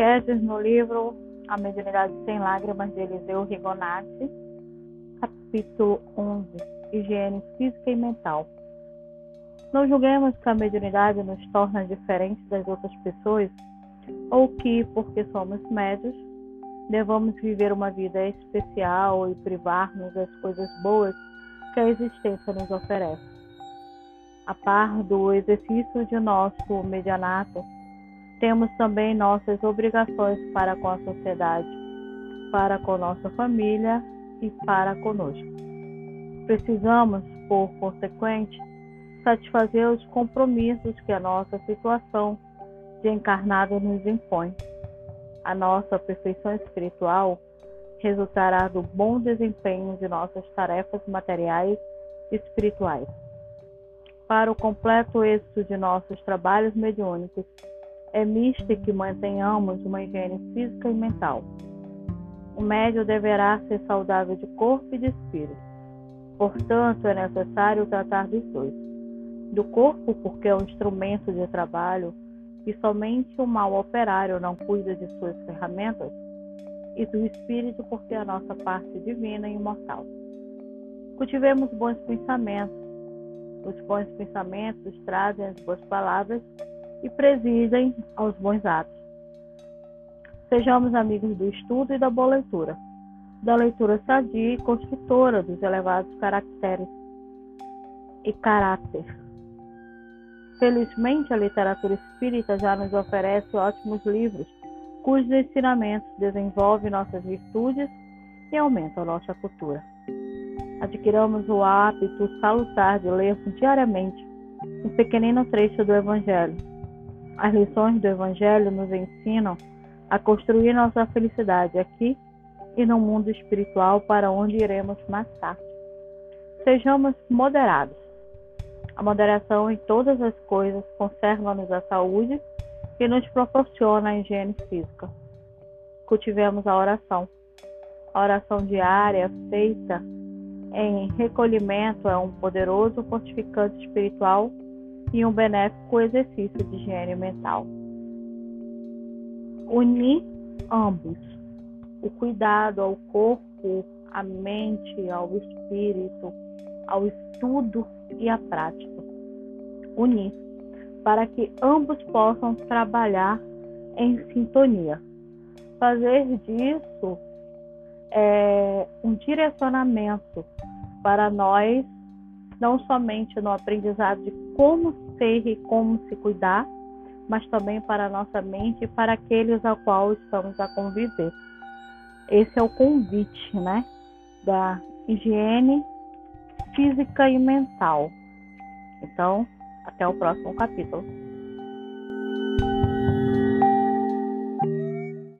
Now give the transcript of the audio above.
Quedes no livro A Mediunidade Sem Lágrimas de Eliseu Rigonati, capítulo 11, Higiene Física e Mental. Não julguemos que a mediunidade nos torna diferentes das outras pessoas ou que, porque somos médios, devamos viver uma vida especial e privar-nos das coisas boas que a existência nos oferece. A par do exercício de nosso medianato, temos também nossas obrigações para com a sociedade, para com nossa família e para conosco. Precisamos, por consequente, satisfazer os compromissos que a nossa situação de encarnado nos impõe. A nossa perfeição espiritual resultará do bom desempenho de nossas tarefas materiais e espirituais. Para o completo êxito de nossos trabalhos mediúnicos, é misto que mantenhamos uma higiene física e mental. O médio deverá ser saudável de corpo e de espírito. Portanto, é necessário tratar dos dois. Do corpo, porque é um instrumento de trabalho e somente o mau operário não cuida de suas ferramentas, e do espírito, porque é a nossa parte divina e imortal. Cultivemos bons pensamentos. Os bons pensamentos trazem as boas palavras e presidem aos bons atos. Sejamos amigos do estudo e da boa leitura, da leitura sadia e construtora dos elevados caracteres e caráter. Felizmente, a literatura espírita já nos oferece ótimos livros, cujos ensinamentos desenvolvem nossas virtudes e aumentam nossa cultura. Adquiramos o hábito salutar de ler diariamente um pequenino trecho do Evangelho. As lições do Evangelho nos ensinam a construir nossa felicidade aqui e no mundo espiritual para onde iremos mais tarde. Sejamos moderados a moderação em todas as coisas conserva-nos a saúde e nos proporciona a higiene física. Cultivemos a oração. A oração diária, feita em recolhimento, é um poderoso fortificante espiritual e um benéfico exercício de higiene mental. Unir ambos, o cuidado ao corpo, à mente, ao espírito, ao estudo e à prática. Unir, para que ambos possam trabalhar em sintonia. Fazer disso é, um direcionamento para nós, não somente no aprendizado de como ser e como se cuidar, mas também para a nossa mente e para aqueles a qual estamos a conviver. Esse é o convite, né, da higiene física e mental. Então, até o próximo capítulo.